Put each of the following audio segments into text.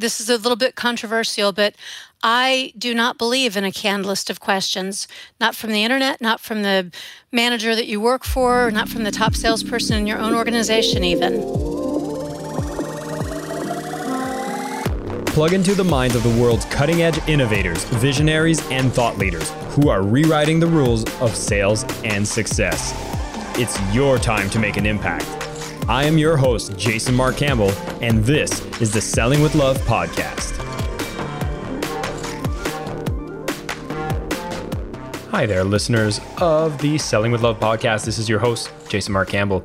this is a little bit controversial, but I do not believe in a canned list of questions, not from the internet, not from the manager that you work for, not from the top salesperson in your own organization, even. Plug into the minds of the world's cutting edge innovators, visionaries, and thought leaders who are rewriting the rules of sales and success. It's your time to make an impact. I am your host, Jason Mark Campbell, and this is the Selling with Love podcast. Hi there, listeners of the Selling with Love podcast. This is your host, Jason Mark Campbell.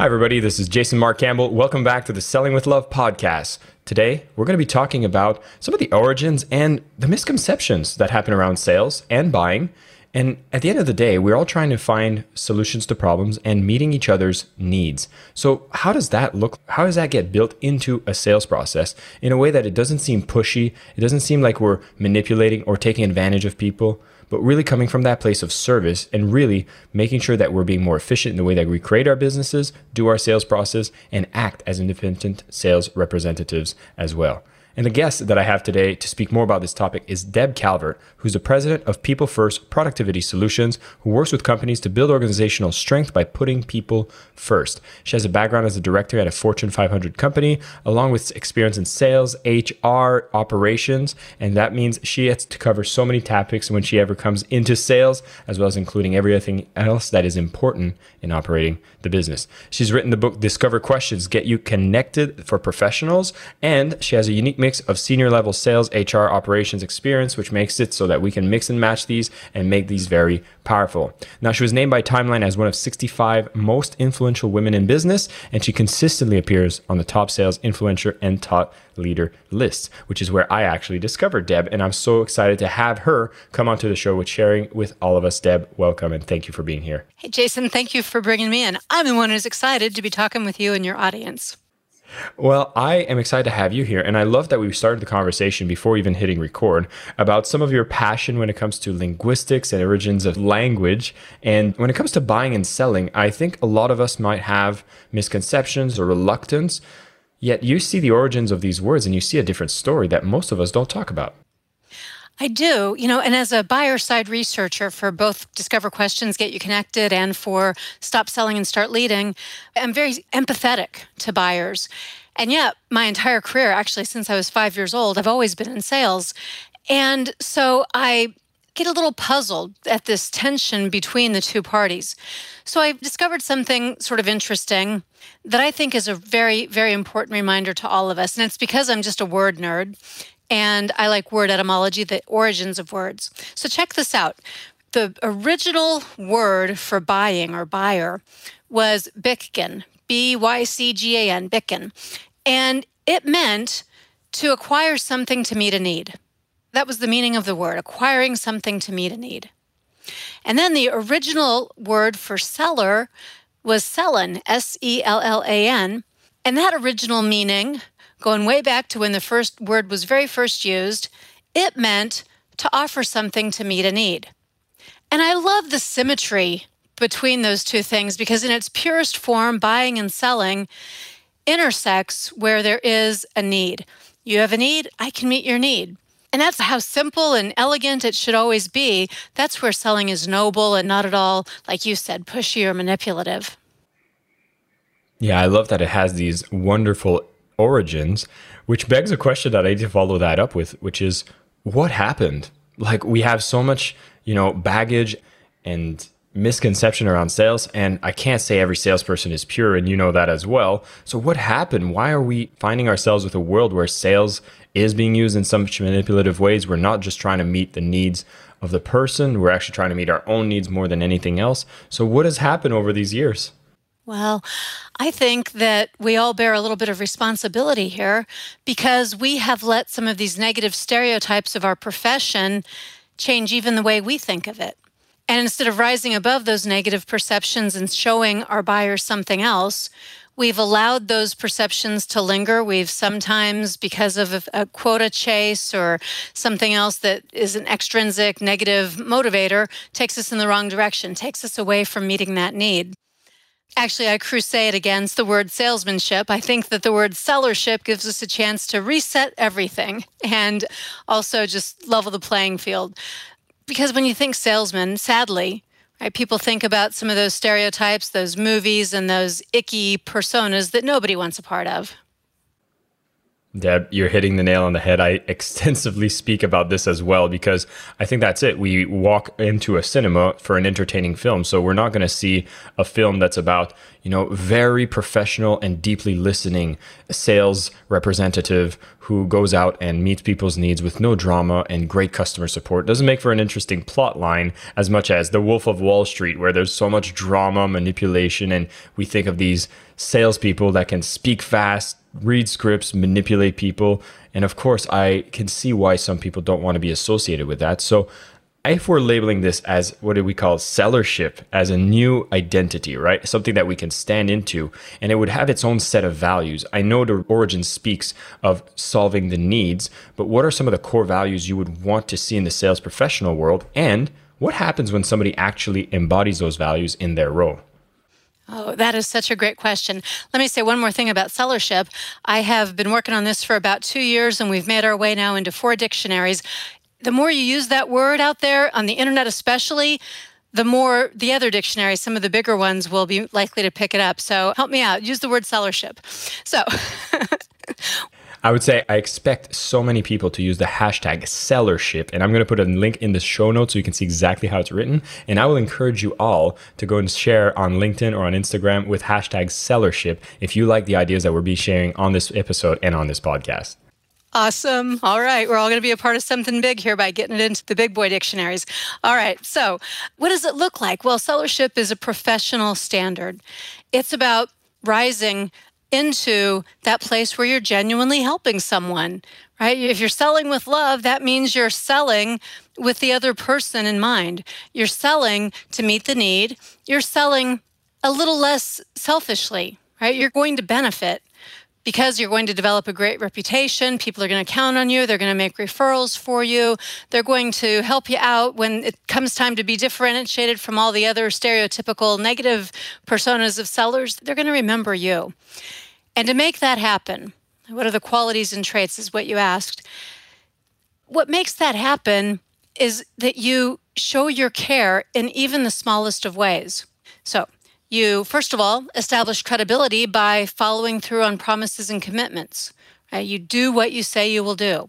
Hi, everybody. This is Jason Mark Campbell. Welcome back to the Selling with Love podcast. Today, we're going to be talking about some of the origins and the misconceptions that happen around sales and buying. And at the end of the day, we're all trying to find solutions to problems and meeting each other's needs. So, how does that look? How does that get built into a sales process in a way that it doesn't seem pushy? It doesn't seem like we're manipulating or taking advantage of people but really coming from that place of service and really making sure that we're being more efficient in the way that we create our businesses, do our sales process, and act as independent sales representatives as well. And the guest that I have today to speak more about this topic is Deb Calvert, who's the president of People First Productivity Solutions, who works with companies to build organizational strength by putting people first. She has a background as a director at a Fortune 500 company, along with experience in sales, HR, operations, and that means she has to cover so many topics when she ever comes into sales, as well as including everything else that is important in operating the business. She's written the book Discover Questions Get You Connected for Professionals, and she has a unique of senior level sales, HR, operations experience, which makes it so that we can mix and match these and make these very powerful. Now, she was named by Timeline as one of 65 most influential women in business, and she consistently appears on the top sales influencer and top leader lists, which is where I actually discovered Deb. And I'm so excited to have her come onto the show with sharing with all of us. Deb, welcome and thank you for being here. Hey, Jason, thank you for bringing me in. I'm the one who's excited to be talking with you and your audience. Well, I am excited to have you here. And I love that we started the conversation before even hitting record about some of your passion when it comes to linguistics and origins of language. And when it comes to buying and selling, I think a lot of us might have misconceptions or reluctance. Yet you see the origins of these words and you see a different story that most of us don't talk about. I do, you know, and as a buyer side researcher for both Discover Questions, Get You Connected, and for Stop Selling and Start Leading, I'm very empathetic to buyers. And yet, my entire career, actually, since I was five years old, I've always been in sales. And so I get a little puzzled at this tension between the two parties. So I've discovered something sort of interesting that I think is a very, very important reminder to all of us. And it's because I'm just a word nerd and I like word etymology, the origins of words. So check this out. The original word for buying or buyer was Bycgan, B Y C G A N, Bycgan. And it meant to acquire something to meet a need. That was the meaning of the word, acquiring something to meet a need. And then the original word for seller was sellan, S E L L A N. And that original meaning going way back to when the first word was very first used, it meant to offer something to meet a need. And I love the symmetry between those two things because, in its purest form, buying and selling, intersects where there is a need. You have a need, I can meet your need. And that's how simple and elegant it should always be. That's where selling is noble and not at all, like you said, pushy or manipulative. Yeah, I love that it has these wonderful origins, which begs a question that I need to follow that up with, which is what happened? Like we have so much, you know, baggage and misconception around sales and I can't say every salesperson is pure and you know that as well. So what happened? Why are we finding ourselves with a world where sales is being used in some manipulative ways? We're not just trying to meet the needs of the person, we're actually trying to meet our own needs more than anything else. So what has happened over these years? Well, I think that we all bear a little bit of responsibility here because we have let some of these negative stereotypes of our profession change even the way we think of it. And instead of rising above those negative perceptions and showing our buyers something else, we've allowed those perceptions to linger. We've sometimes, because of a, quota chase or something else that is an extrinsic negative motivator, takes us in the wrong direction, takes us away from meeting that need. Actually, I crusade against the word salesmanship. I think that the word sellership gives us a chance to reset everything and also just level the playing field because when you think salesman, sadly, right, people think about some of those stereotypes, those movies, and those icky personas that nobody wants a part of. Deb, you're hitting the nail on the head. I extensively speak about this as well because I think that's it. We walk into a cinema for an entertaining film. So we're not going to see a film that's about, you know, very professional and deeply listening sales representative who goes out and meets people's needs with no drama and great customer support. Doesn't make for an interesting plot line as much as The Wolf of Wall Street, where there's so much drama, manipulation, and we think of these salespeople that can speak fast, read scripts, manipulate people. And of course, I can see why some people don't want to be associated with that. So, if we're labeling this as what do we call sellership as a new identity, right? Something that we can stand into and it would have its own set of values. I know the origin speaks of solving the needs, but what are some of the core values you would want to see in the sales professional world? And what happens when somebody actually embodies those values in their role? Oh, that is such a great question. Let me say one more thing about sellership. I have been working on this for about two years, and we've made our way now into four dictionaries. The more you use that word out there, on the internet especially, the more the other dictionaries, some of the bigger ones, will be likely to pick it up. So help me out. Use the word sellership. So. I would say I expect so many people to use the hashtag sellership, and I'm going to put a link in the show notes so you can see exactly how it's written. And I will encourage you all to go and share on LinkedIn or on Instagram with hashtag sellership if you like the ideas that we'll be sharing on this episode and on this podcast. Awesome. All right. We're all going to be a part of something big here by getting it into the big boy dictionaries. All right. So, what does it look like? Well, sellership is a professional standard. It's about rising into that place where you're genuinely helping someone, right? If you're selling with love, that means you're selling with the other person in mind. You're selling to meet the need. You're selling a little less selfishly, right? You're going to benefit because you're going to develop a great reputation. People are going to count on you. They're going to make referrals for you. They're going to help you out when it comes time to be differentiated from all the other stereotypical negative personas of sellers. They're going to remember you. And to make that happen, what are the qualities and traits, is what you asked. What makes that happen is that you show your care in even the smallest of ways. So, you, first of all, establish credibility by following through on promises and commitments. Right? You do what you say you will do.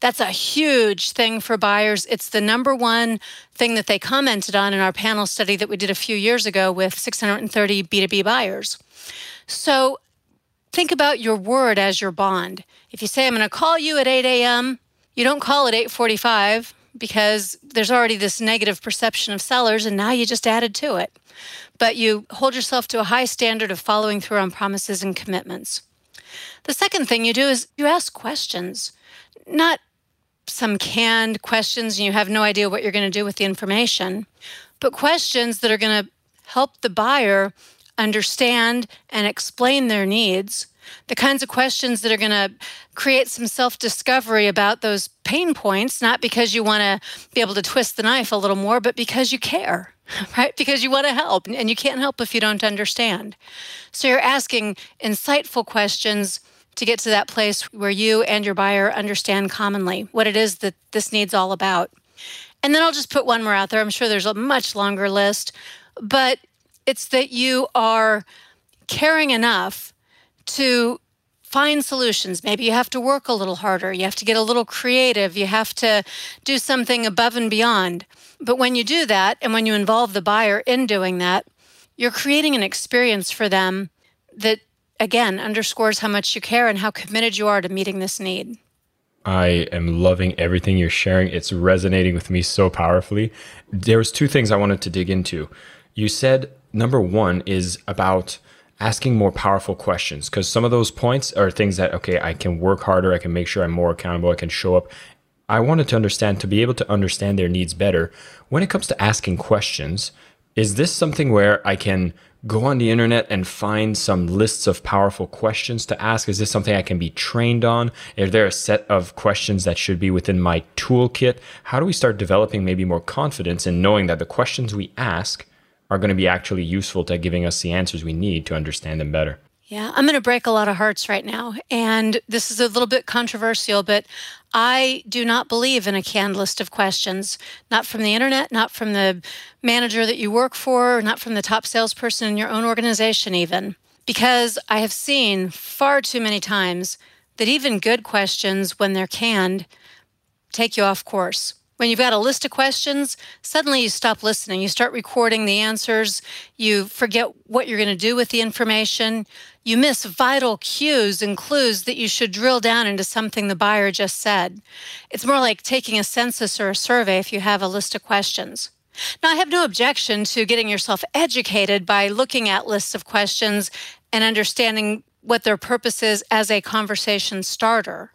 That's a huge thing for buyers. It's the number one thing that they commented on in our panel study that we did a few years ago with 630 B2B buyers. So think about your word as your bond. If you say, I'm going to call you at 8 a.m., you don't call at 845 because there's already this negative perception of sellers and now you just added to it. But you hold yourself to a high standard of following through on promises and commitments. The second thing you do is you ask questions, not some canned questions and you have no idea what you're going to do with the information, but questions that are going to help the buyer understand and explain their needs the kinds of questions that are going to create some self discovery about those pain points, not because you want to be able to twist the knife a little more, but because you care, right? Because you want to help, and you can't help if you don't understand. So you're asking insightful questions to get to that place where you and your buyer understand commonly what it is that this needs all about. And then I'll just put one more out there. I'm sure there's a much longer list, but it's that you are caring enough to find solutions. Maybe you have to work a little harder, you have to get a little creative, you have to do something above and beyond. But when you do that, and when you involve the buyer in doing that, you're creating an experience for them that, again, underscores how much you care and how committed you are to meeting this need. I am loving everything you're sharing. It's resonating with me so powerfully. There was two things I wanted to dig into. You said number 1 is about asking more powerful questions because some of those points are things that okay i can work harder i can make sure i'm more accountable i can show up. I wanted to understand to be able to understand their needs better when it comes to asking questions is this something where i can go on the internet and find some lists of powerful questions to ask? Is this something i can be trained on? Is there a set of questions that should be within my toolkit? How do we start developing maybe more confidence in knowing that the questions we ask are going to be actually useful to giving us the answers we need to understand them better. Yeah, I'm going to break a lot of hearts right now. And this is a little bit controversial, but I do not believe in a canned list of questions, not from the internet, not from the manager that you work for, not from the top salesperson in your own organization, even. Because I have seen far too many times that even good questions, when they're canned, take you off course. When you've got a list of questions, suddenly you stop listening. You start recording the answers. You forget what you're going to do with the information. You miss vital cues and clues that you should drill down into something the buyer just said. It's more like taking a census or a survey if you have a list of questions. Now, I have no objection to getting yourself educated by looking at lists of questions and understanding what their purpose is as a conversation starter.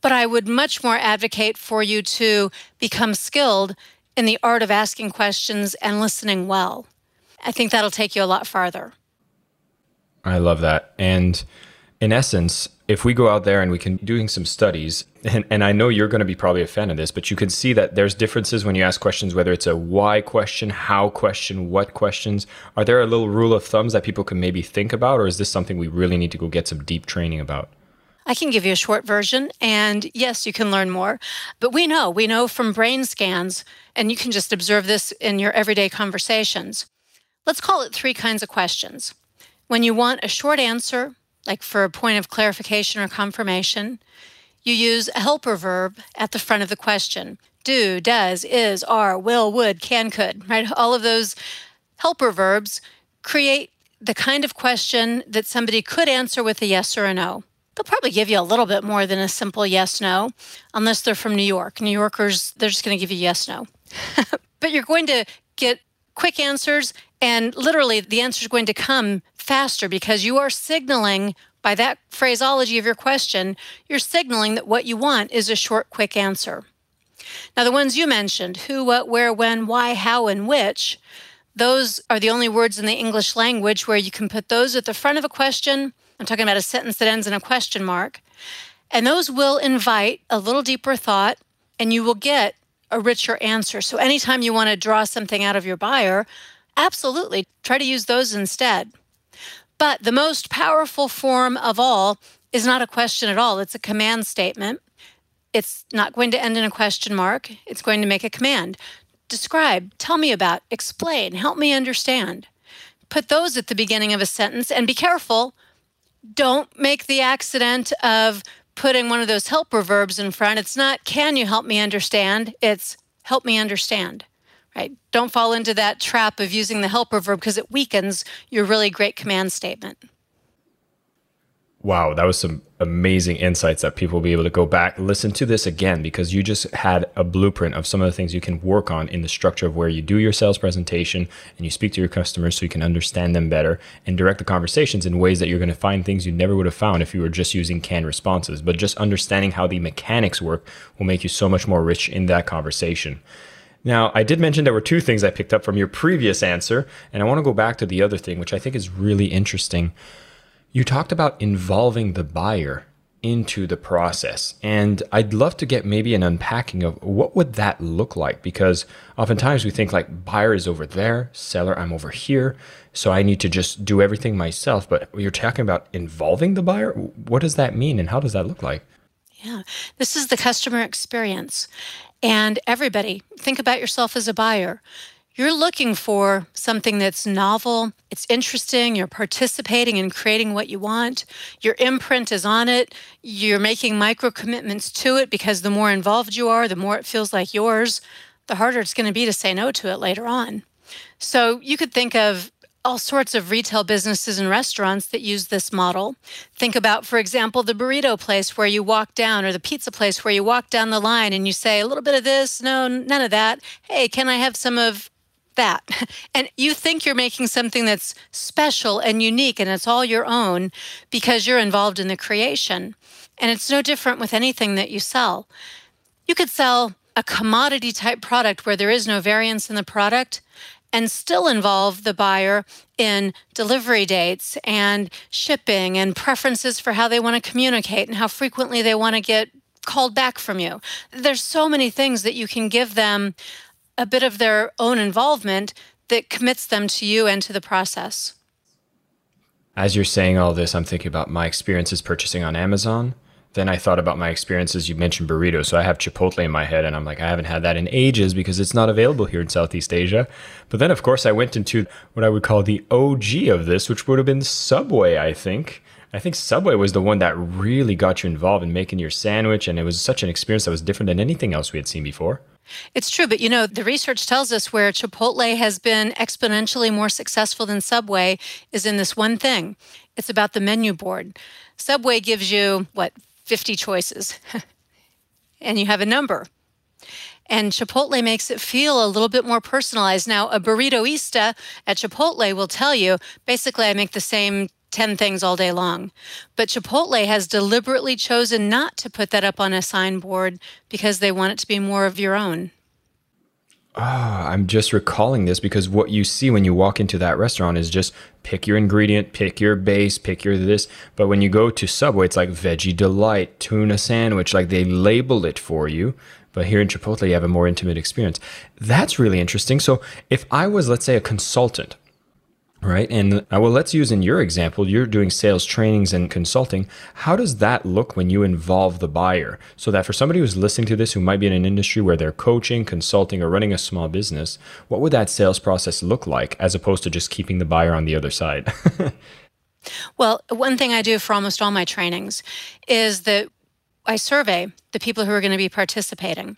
But I would much more advocate for you to become skilled in the art of asking questions and listening well. I think that'll take you a lot farther. I love that. And in essence, if we go out there and we can doing some studies, and, and I know you're going to be probably a fan of this, but you can see that there's differences when you ask questions, whether it's a why question, how question, what questions. Are there a little rule of thumbs that people can maybe think about, or is this something we really need to go get some deep training about? I can give you a short version, and yes, you can learn more. But we know, we know from brain scans, and you can just observe this in your everyday conversations. Let's call it three kinds of questions. When you want a short answer, like for a point of clarification or confirmation, you use a helper verb at the front of the question do, does, is, are, will, would, can, could, right? All of those helper verbs create the kind of question that somebody could answer with a yes or a no they'll probably give you a little bit more than a simple yes no, unless they're from New York. New Yorkers, they're just going to give you yes no. but you're going to get quick answers, and literally the answer is going to come faster because you are signaling by that phraseology of your question, you're signaling that what you want is a short, quick answer. Now, the ones you mentioned who, what, where, when, why, how, and which those are the only words in the English language where you can put those at the front of a question I'm talking about a sentence that ends in a question mark. And those will invite a little deeper thought, and you will get a richer answer. So, anytime you want to draw something out of your buyer, absolutely try to use those instead. But the most powerful form of all is not a question at all, it's a command statement. It's not going to end in a question mark, it's going to make a command. Describe, tell me about, explain, help me understand. Put those at the beginning of a sentence and be careful don't make the accident of putting one of those helper verbs in front. It's not, can you help me understand? It's, help me understand, right? Don't fall into that trap of using the helper verb because it weakens your really great command statement. Wow, that was some amazing insights that people will be able to go back, listen to this again, because you just had a blueprint of some of the things you can work on in the structure of where you do your sales presentation and you speak to your customers so you can understand them better and direct the conversations in ways that you're going to find things you never would have found if you were just using canned responses. But just understanding how the mechanics work will make you so much more rich in that conversation. Now, I did mention there were two things I picked up from your previous answer, and I want to go back to the other thing, which I think is really interesting You talked about involving the buyer into the process. And I'd love to get maybe an unpacking of what would that look like because oftentimes we think like buyer is over there, seller I'm over here, so I need to just do everything myself, but you're talking about involving the buyer? What does that mean and how does that look like? Yeah. This is the customer experience. And everybody, think about yourself as a buyer you're looking for something that's novel, it's interesting, you're participating in creating what you want, your imprint is on it, you're making micro commitments to it because the more involved you are, the more it feels like yours, the harder it's going to be to say no to it later on. So you could think of all sorts of retail businesses and restaurants that use this model. Think about, for example, the burrito place where you walk down, or the pizza place where you walk down the line and you say, a little bit of this, no, none of that. Hey, can I have some of that. And you think you're making something that's special and unique and it's all your own because you're involved in the creation. And it's no different with anything that you sell. You could sell a commodity type product where there is no variance in the product and still involve the buyer in delivery dates and shipping and preferences for how they want to communicate and how frequently they want to get called back from you. There's so many things that you can give them a bit of their own involvement that commits them to you and to the process. As you're saying all this, I'm thinking about my experiences purchasing on Amazon. Then I thought about my experiences. You mentioned burrito. So I have Chipotle in my head, and I'm like, I haven't had that in ages because it's not available here in Southeast Asia. But then, of course, I went into what I would call the OG of this, which would have been Subway, I think. I think Subway was the one that really got you involved in making your sandwich, and it was such an experience that was different than anything else we had seen before. It's true, but you know, the research tells us where Chipotle has been exponentially more successful than Subway is in this one thing it's about the menu board. Subway gives you, what, 50 choices, and you have a number. And Chipotle makes it feel a little bit more personalized. Now, a burritoista at Chipotle will tell you basically, I make the same 10 things all day long. But Chipotle has deliberately chosen not to put that up on a signboard because they want it to be more of your own. Ah, I'm just recalling this because what you see when you walk into that restaurant is just pick your ingredient, pick your base, pick your this. But when you go to Subway, it's like veggie delight, tuna sandwich, like they label it for you. But here in Chipotle, you have a more intimate experience. That's really interesting. So if I was, let's say, a consultant Right. And uh, well, let's use in your example, you're doing sales trainings and consulting. How does that look when you involve the buyer? So that for somebody who's listening to this who might be in an industry where they're coaching, consulting, or running a small business, what would that sales process look like as opposed to just keeping the buyer on the other side? well, one thing I do for almost all my trainings is that I survey the people who are going to be participating.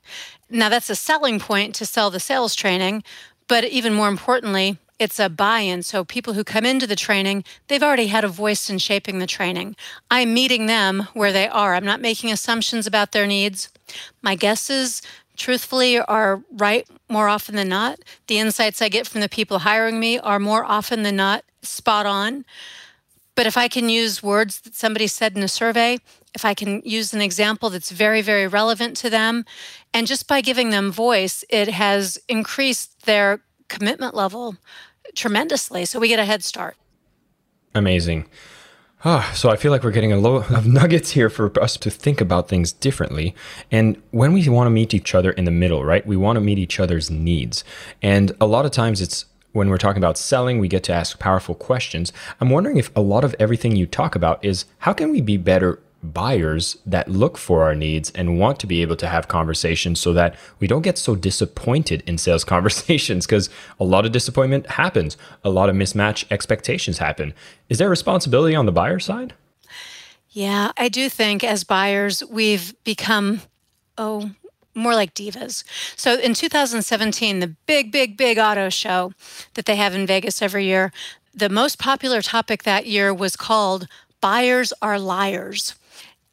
Now, that's a selling point to sell the sales training, but even more importantly, it's a buy in. So people who come into the training, they've already had a voice in shaping the training. I'm meeting them where they are. I'm not making assumptions about their needs. My guesses, truthfully, are right more often than not. The insights I get from the people hiring me are more often than not spot on. But if I can use words that somebody said in a survey, if I can use an example that's very, very relevant to them, and just by giving them voice, it has increased their commitment level tremendously. So we get a head start. Amazing. Oh, so I feel like we're getting a lot of nuggets here for us to think about things differently. And when we want to meet each other in the middle, right? We want to meet each other's needs. And a lot of times it's when we're talking about selling, we get to ask powerful questions. I'm wondering if a lot of everything you talk about is how can we be better buyers that look for our needs and want to be able to have conversations so that we don't get so disappointed in sales conversations because a lot of disappointment happens, a lot of mismatch expectations happen. Is there responsibility on the buyer side? Yeah, I do think as buyers, we've become, oh, more like divas. So in 2017, the big, big, big auto show that they have in Vegas every year, the most popular topic that year was called Buyers Are Liars.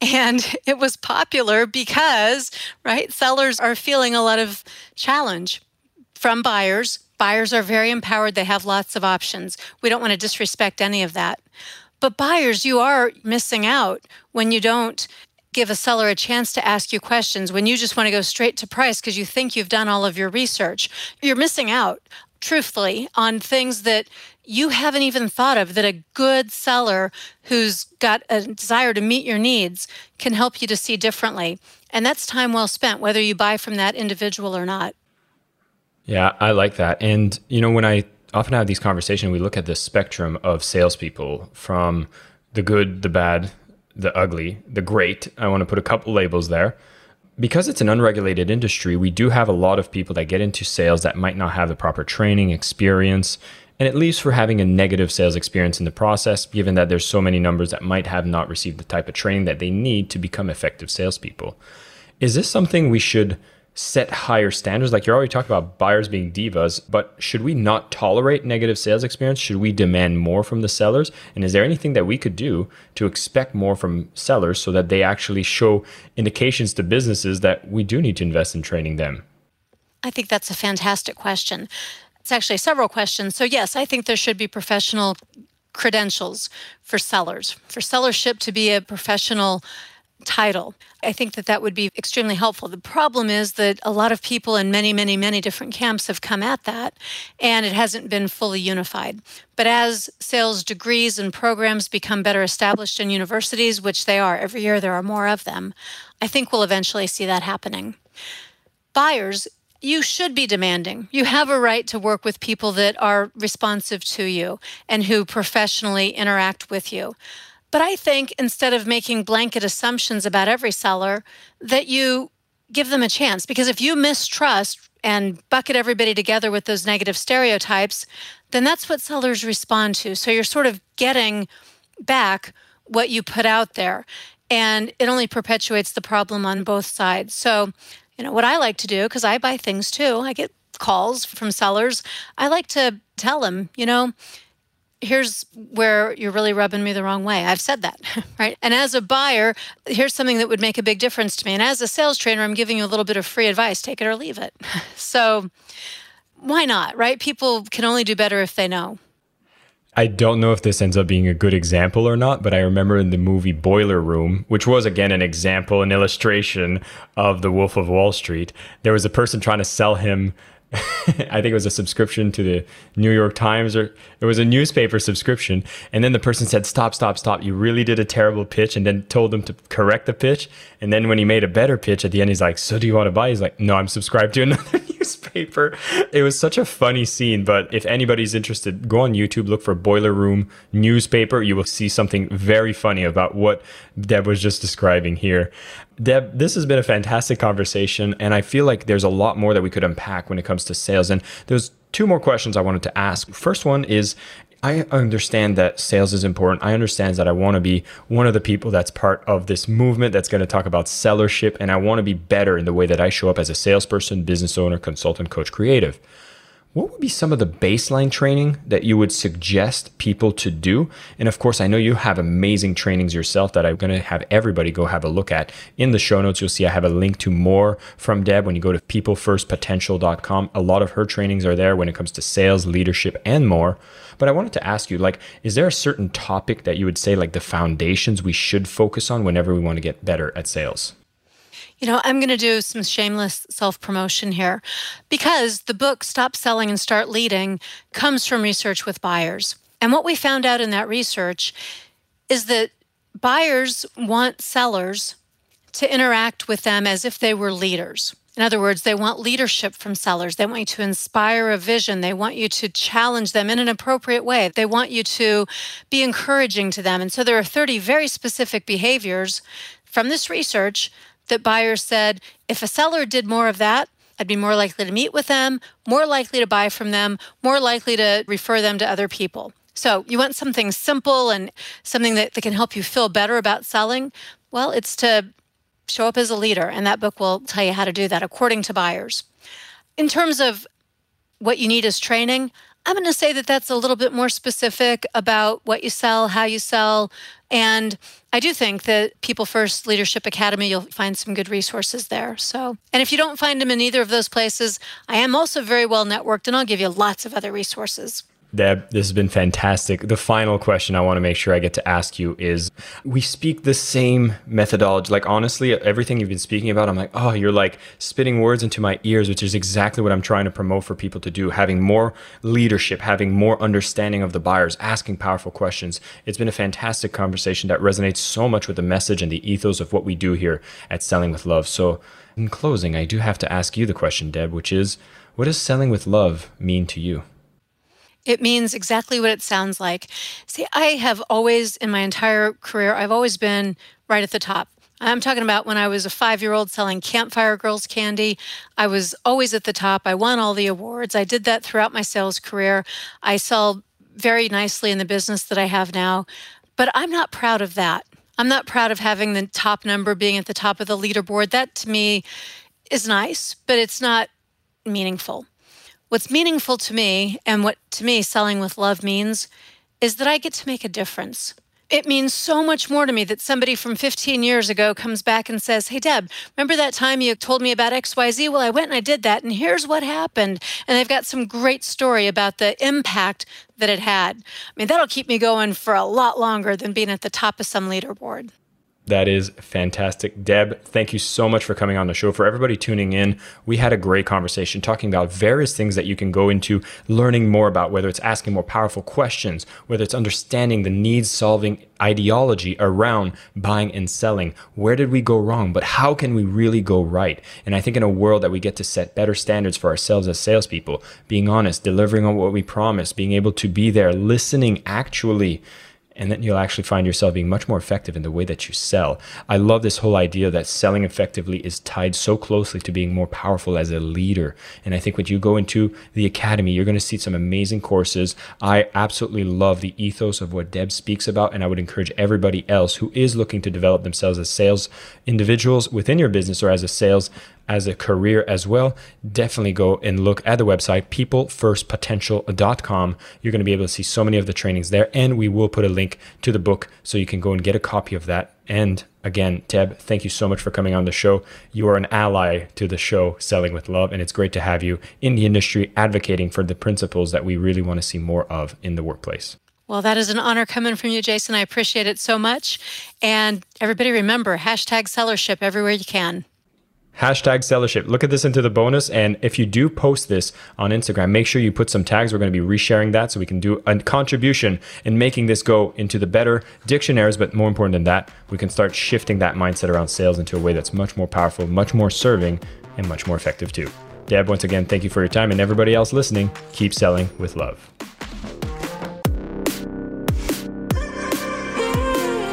And it was popular because, right, sellers are feeling a lot of challenge from buyers. Buyers are very empowered, they have lots of options. We don't want to disrespect any of that. But buyers, you are missing out when you don't give a seller a chance to ask you questions, when you just want to go straight to price because you think you've done all of your research. You're missing out truthfully on things that you haven't even thought of that a good seller who's got a desire to meet your needs can help you to see differently. And that's time well spent, whether you buy from that individual or not. Yeah, I like that. And, you know, when I often have these conversations, we look at the spectrum of salespeople from the good, the bad, the ugly, the great. I want to put a couple labels there. Because it's an unregulated industry, we do have a lot of people that get into sales that might not have the proper training, experience, and it leaves for having a negative sales experience in the process, given that there's so many numbers that might have not received the type of training that they need to become effective salespeople. Is this something we should set higher standards? Like you're already talking about buyers being divas, but should we not tolerate negative sales experience? Should we demand more from the sellers? And is there anything that we could do to expect more from sellers so that they actually show indications to businesses that we do need to invest in training them? I think that's a fantastic question. It's actually several questions. So, yes, I think there should be professional credentials for sellers, for sellership to be a professional title. I think that that would be extremely helpful. The problem is that a lot of people in many, many, many different camps have come at that, and it hasn't been fully unified. But as sales degrees and programs become better established in universities, which they are, every year there are more of them, I think we'll eventually see that happening. Buyers you should be demanding. You have a right to work with people that are responsive to you and who professionally interact with you. But I think instead of making blanket assumptions about every seller, that you give them a chance. Because if you mistrust and bucket everybody together with those negative stereotypes, then that's what sellers respond to. So you're sort of getting back what you put out there. And it only perpetuates the problem on both sides. So you know, what I like to do, because I buy things too, I get calls from sellers. I like to tell them, you know, here's where you're really rubbing me the wrong way. I've said that, right? And as a buyer, here's something that would make a big difference to me. And as a sales trainer, I'm giving you a little bit of free advice take it or leave it. so why not, right? People can only do better if they know. I don't know if this ends up being a good example or not, but I remember in the movie Boiler Room, which was again an example, an illustration of the Wolf of Wall Street, there was a person trying to sell him I think it was a subscription to the New York Times or it was a newspaper subscription. And then the person said, Stop, stop, stop. You really did a terrible pitch. And then told him to correct the pitch. And then when he made a better pitch at the end, he's like, So do you want to buy? He's like, No, I'm subscribed to another newspaper. It was such a funny scene. But if anybody's interested, go on YouTube, look for Boiler Room newspaper. You will see something very funny about what Deb was just describing here. Deb, this has been a fantastic conversation, and I feel like there's a lot more that we could unpack when it comes to sales. And there's two more questions I wanted to ask. First one is I understand that sales is important. I understand that I want to be one of the people that's part of this movement that's going to talk about sellership, and I want to be better in the way that I show up as a salesperson, business owner, consultant, coach, creative what would be some of the baseline training that you would suggest people to do? And of course, I know you have amazing trainings yourself that I'm going to have everybody go have a look at. In the show notes, you'll see I have a link to more from Deb when you go to peoplefirstpotential.com. A lot of her trainings are there when it comes to sales, leadership, and more. But I wanted to ask you, like, is there a certain topic that you would say, like, the foundations we should focus on whenever we want to get better at sales? You know, I'm going to do some shameless self promotion here because the book Stop Selling and Start Leading comes from research with buyers. And what we found out in that research is that buyers want sellers to interact with them as if they were leaders. In other words, they want leadership from sellers. They want you to inspire a vision. They want you to challenge them in an appropriate way. They want you to be encouraging to them. And so there are 30 very specific behaviors from this research that buyers said, if a seller did more of that, I'd be more likely to meet with them, more likely to buy from them, more likely to refer them to other people. So, you want something simple and something that, that can help you feel better about selling? Well, it's to show up as a leader, and that book will tell you how to do that according to buyers. In terms of what you need as training, I'm going to say that that's a little bit more specific about what you sell, how you sell. And I do think that People First Leadership Academy, you'll find some good resources there. So, and if you don't find them in either of those places, I am also very well networked and I'll give you lots of other resources. Deb, this has been fantastic. The final question I want to make sure I get to ask you is we speak the same methodology. Like, honestly, everything you've been speaking about, I'm like, oh, you're like spitting words into my ears, which is exactly what I'm trying to promote for people to do. Having more leadership, having more understanding of the buyers, asking powerful questions. It's been a fantastic conversation that resonates so much with the message and the ethos of what we do here at Selling with Love. So, in closing, I do have to ask you the question, Deb, which is what does selling with love mean to you? It means exactly what it sounds like. See, I have always, in my entire career, I've always been right at the top. I'm talking about when I was a five year old selling Campfire Girls candy. I was always at the top. I won all the awards. I did that throughout my sales career. I sell very nicely in the business that I have now, but I'm not proud of that. I'm not proud of having the top number being at the top of the leaderboard. That to me is nice, but it's not meaningful. What's meaningful to me, and what to me selling with love means, is that I get to make a difference. It means so much more to me that somebody from 15 years ago comes back and says, Hey, Deb, remember that time you told me about XYZ? Well, I went and I did that, and here's what happened. And they've got some great story about the impact that it had. I mean, that'll keep me going for a lot longer than being at the top of some leaderboard. That is fantastic. Deb, thank you so much for coming on the show. For everybody tuning in, we had a great conversation talking about various things that you can go into learning more about, whether it's asking more powerful questions, whether it's understanding the needs solving ideology around buying and selling. Where did we go wrong? But how can we really go right? And I think in a world that we get to set better standards for ourselves as salespeople, being honest, delivering on what we promise, being able to be there, listening actually and then you'll actually find yourself being much more effective in the way that you sell. I love this whole idea that selling effectively is tied so closely to being more powerful as a leader. And I think when you go into the academy, you're going to see some amazing courses. I absolutely love the ethos of what Deb speaks about, and I would encourage everybody else who is looking to develop themselves as sales individuals within your business or as a sales as a career as well, definitely go and look at the website, peoplefirstpotential.com. You're going to be able to see so many of the trainings there. And we will put a link to the book so you can go and get a copy of that. And again, Deb, thank you so much for coming on the show. You are an ally to the show, Selling with Love, and it's great to have you in the industry advocating for the principles that we really want to see more of in the workplace. Well, that is an honor coming from you, Jason. I appreciate it so much. And everybody remember hashtag sellership everywhere you can. Hashtag sellership. Look at this into the bonus. And if you do post this on Instagram, make sure you put some tags. We're going to be resharing that so we can do a contribution in making this go into the better dictionaries. But more important than that, we can start shifting that mindset around sales into a way that's much more powerful, much more serving, and much more effective too. Deb, once again, thank you for your time. And everybody else listening, keep selling with love.